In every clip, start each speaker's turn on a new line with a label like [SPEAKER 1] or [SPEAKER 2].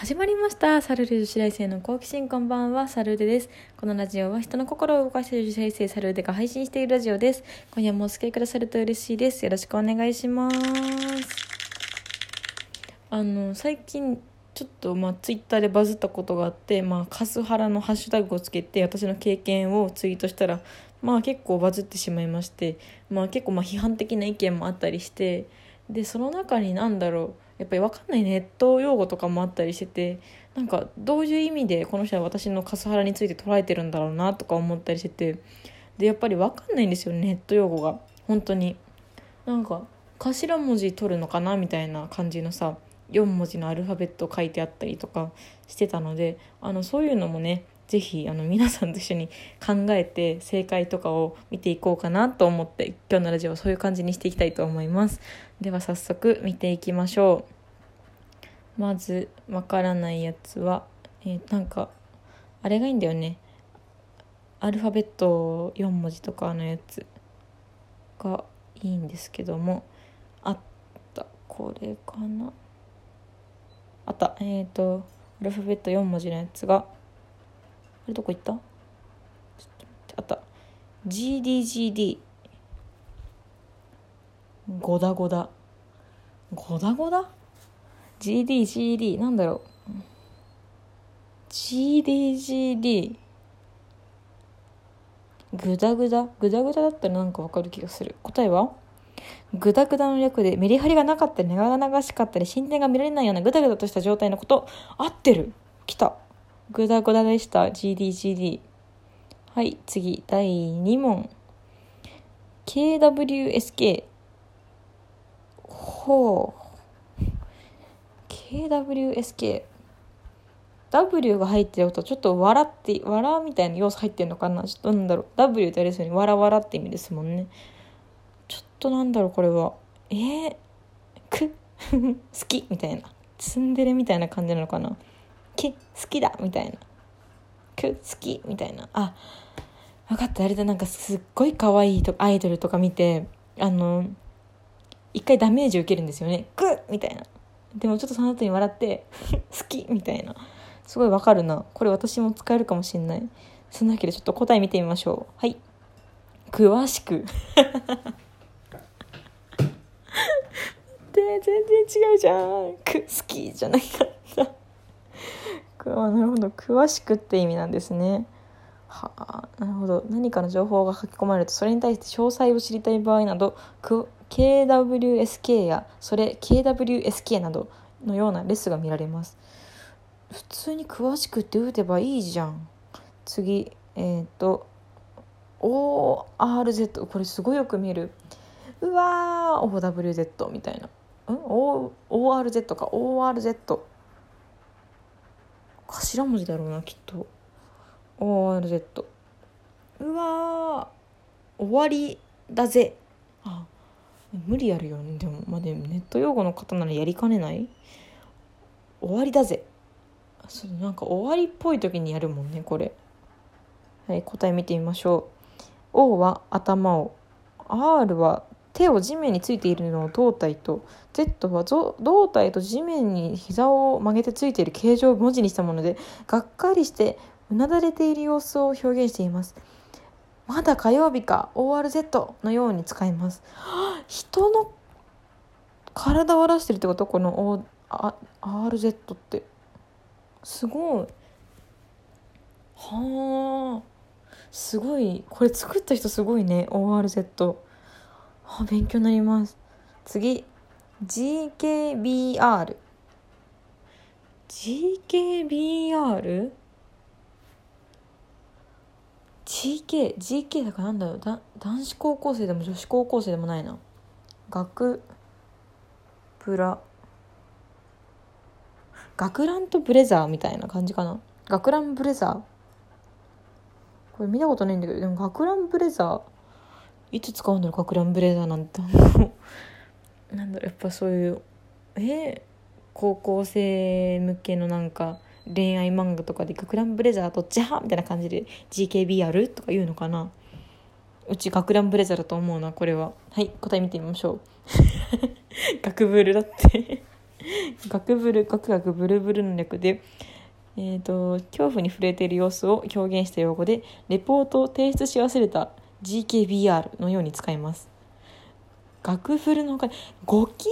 [SPEAKER 1] 始まりました。サルル女子大生の好奇心こんばんはサルルデです。このラジオは人の心を動かしている女子大生サルルデが配信しているラジオです。今夜もお付き合いくださると嬉しいです。よろしくお願いします。あの最近ちょっとまあツイッターでバズったことがあってまあカスハラのハッシュタグをつけて私の経験をツイートしたらまあ結構バズってしまいましてまあ結構まあ批判的な意見もあったりしてでその中に何だろうやっぱり分かんないネット用語とかもあったりしててなんかどういう意味でこの人は私のカスハラについて捉えてるんだろうなとか思ったりしててでやっぱり分かんないんですよねネット用語が。本当に。なんか頭文字取るのかなみたいな感じのさ4文字のアルファベット書いてあったりとかしてたのであのそういうのもねぜひあの皆さんと一緒に考えて正解とかを見ていこうかなと思って今日のラジオはそういう感じにしていきたいと思います。では早速見ていきましょう。まずわからないやつは、えー、なんかあれがいいんだよね。アルファベット4文字とかのやつがいいんですけども。あった。これかな。あった。えっ、ー、とアルファベット4文字のやつがれどこ行った？あった。GDGD ゴダゴダ。ゴダゴダ ?GDGD なんだろう。GDGD グダグダ？グダグダだったらなんかわかる気がする。答えは？グダグダの略でメリハリがなかったり長々しかったり進展が見られないようなグダグダとした状態のこと。合ってる？来た。グダグダでした。GDGD はい次第2問。KWSK ほう。KWSK W が入ってるとちょっと笑って笑みたいな要素入ってるのかな？ちょっとなんだろう。W ってあれですよねわらって意味ですもんね。ちょっとなんだろうこれは。えー、く？好き？みたいな。ツンデレみたいな感じなのかな？け好きだみたいな。く好きみたいな。あ分かった。あれだ。なんかすっごい可愛いとアイドルとか見てあの一回ダメージ受けるんですよね。グッみたいな。でもちょっとその後に笑って 好きみたいな。すごいわかるな。これ私も使えるかもしんない。そんなわけでちょっと答え見てみましょう。はい。詳しく。で全然違うじゃん。く好きじゃないかった。あなるほど。詳しくって意味なんですね。はあなるほど。何かの情報が書き込まれるとそれに対して詳細を知りたい場合など KWSK やそれ KWSK などのようなレスが見られます。普通に詳しくって打てばいいじゃん。次えっ、ー、と ORZ これすごいよく見る。うわー OWZ みたいな。うん？ORZ か。ORZ 頭文字だろうなきっと。ORZ うわ終わりだぜ。あ無理やるよね。でもまあでもネット用語の方ならやりかねない？終わりだぜ。そうなんか終わりっぽい時にやるもんねこれ。はい答え見てみましょう。O は頭を。R は手を地面についているのを胴体と Z は胴体と地面に膝を曲げてついている形状を文字にしたものでがっかりしてうなだれている様子を表現しています。まだ火曜日か ORZ のように使います。人の体を表してるってこと？この、o、RZ って。すごい。はあ。すごい。これ作った人すごいね ORZ あ勉強になります。次。GKBR GKBR? GK、GK だからなんだろう。だ男子高校生でも女子高校生でもないな。学プラ。学ランとブレザーみたいな感じかな。学ランブレザー？これ見たことないんだけどでも学ランブレザーいつ使うんだろうかクランブレザーなんてなんだろうやっぱそういうえー、高校生向けのなんか恋愛漫画とかで「学ランブレザーどっち派?」みたいな感じで GKB あるとか言うのかな。うち学ランブレザーだと思うなこれは。はい答え見てみましょう。学ブルだって。学ブル、学学ブルブルの略で、えっ、と、恐怖に触れている様子を表現した用語で、レポートを提出し忘れた GKBR のように使います。学ブルのほかに、ゴキブ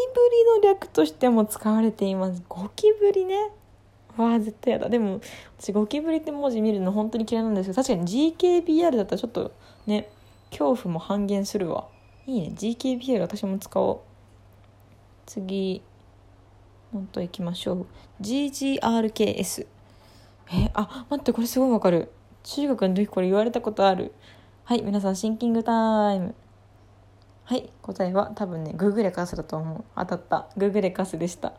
[SPEAKER 1] リの略としても使われています。ゴキブリね。わあ、絶対やだ。でも、私ゴキブリって文字見るの本当に嫌いなんですけど、確かに GKBR だったらちょっとね、恐怖も半減するわ。いいね。GKBR 私も使おう。次、もっといきましょう。GGRKS。え、あ、待って、これすごいわかる。中学の時これ言われたことある。はい、皆さんシンキングタイム。はい、答えは多分ね、ググレカスだと思う。当たった。ググレカスでした。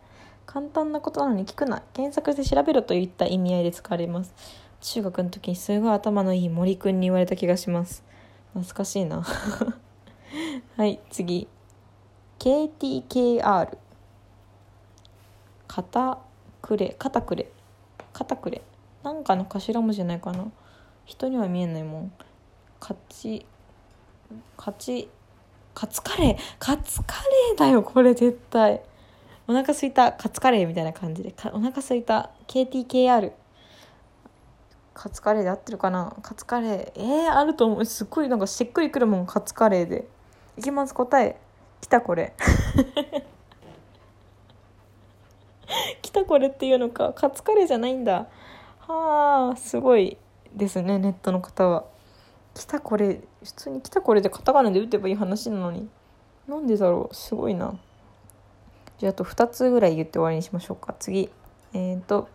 [SPEAKER 1] 簡単なことなのに聞くな。検索して調べろといった意味合いで使われます。中学の時にすごい頭のいい森くんに言われた気がします。懐かしいな。はい、次。KTKR。肩くれ、肩くれ。肩くれ。なんかの頭文字じゃないかな。人には見えないもん。勝ち、勝ち、カツカレー？カツカレーだよこれ絶対。お腹すいたカツカレーみたいな感じで。お腹すいた KTKR カツカレーで合ってるかな？カツカレー。えー、あると思う。すっごいなんかしっくりくるもんカツカレーで。いきます？答え。来たこれ。来たこれっていうのか。カツカレーじゃないんだ。はあすごいですねネットの方は。来たこれ普通に来たこれでカタカナで打てばいい話なのに。なんでだろう？すごいな。じゃああと2つぐらい言って終わりにしましょうか。次。えっ、ー、と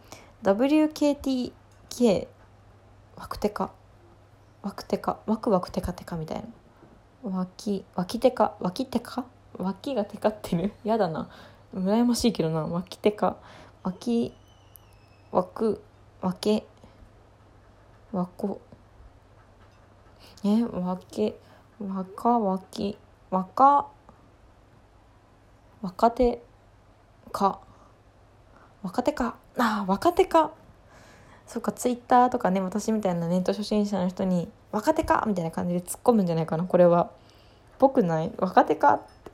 [SPEAKER 1] WKTK ワクテカ。ワクテカ。ワクワクテカテカみたいな。わきわきテカ。わきテカ？脇がテカってるやだな。羨ましいけどな。わきテカ。わきわくわけわこえわけ若わき若若手か若手かあ若手か。そっかツイッターとかね私みたいなネット初心者の人に「若手か!」みたいな感じで突っ込むんじゃないかなこれは。ぽくない？若手かって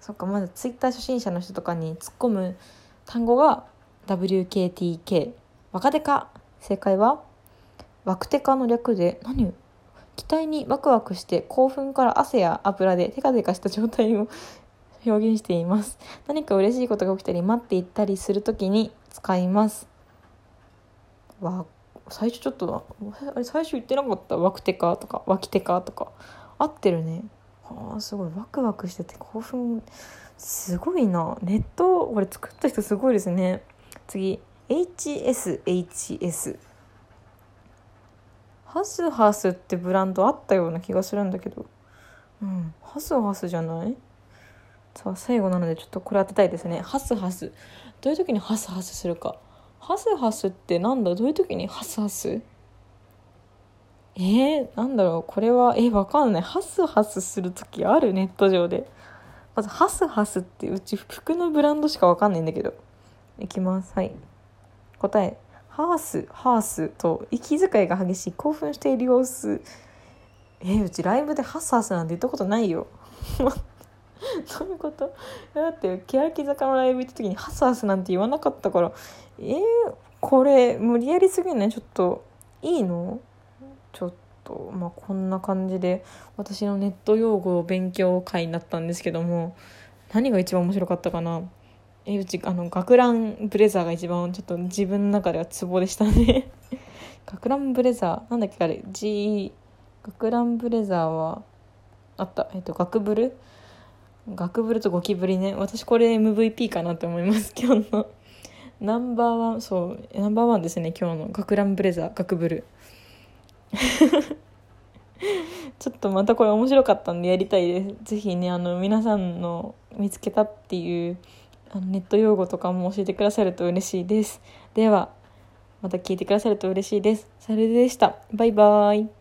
[SPEAKER 1] そっかまずツイッター初心者の人とかに突っ込む単語が WKTK 若手か正解は？ワクテカの略で。何？期待にワクワクして興奮から汗や油でテカテカした状態を表現しています。何か嬉しいことが起きたり待っていったりする時に使います。わ最初ちょっとあれ最初言ってなかった？ワクテカとか？ワキテカとか？合ってるね。あすごい。ワクワクしてて興奮すごいな。ネットこれ作った人すごいですね。次。HSHS ハスハスってブランドあったような気がするんだけど。うん。ハスハスじゃない？さあ最後なのでちょっとこれ当てたいですね。ハスハス。どういう時にハスハスするか。ハスハスってなんだ？どういう時にハスハス？えー、なんだろう。これはえわかんない。ハスハスする時ある？ネット上で。まずハスハスってうち服のブランドしかわかんないんだけど。いきます。はい。答え。ハースハースと息遣いが激しい興奮している様子。えー、うちライブでハスハスなんて言ったことないよ。どういうこと？だって欅坂のライブ行った時にハスハスなんて言わなかったから。えー、これ無理やりすぎない？ちょっといいの？ちょっとまあこんな感じで私のネット用語を勉強会になったんですけども何が一番面白かったかな？えうちあの学ランブレザーが一番ちょっと自分の中ではツボでしたね。学ランブレザーなんだっけあれ？G 学ランブレザーはあった。えっと学ブル？学ブルとゴキブリね。私これ MVP かなって思います 今日の。ナンバーワンそう。ナンバーワンですね今日の。学ランブレザー学ブル。ちょっとまたこれ面白かったんでやりたいです。ぜひねあの皆さんの見つけたっていうあのネット用語とかも教えてくださると嬉しいです。では、また聞いてくださると嬉しいです。それでした。バイバーイ。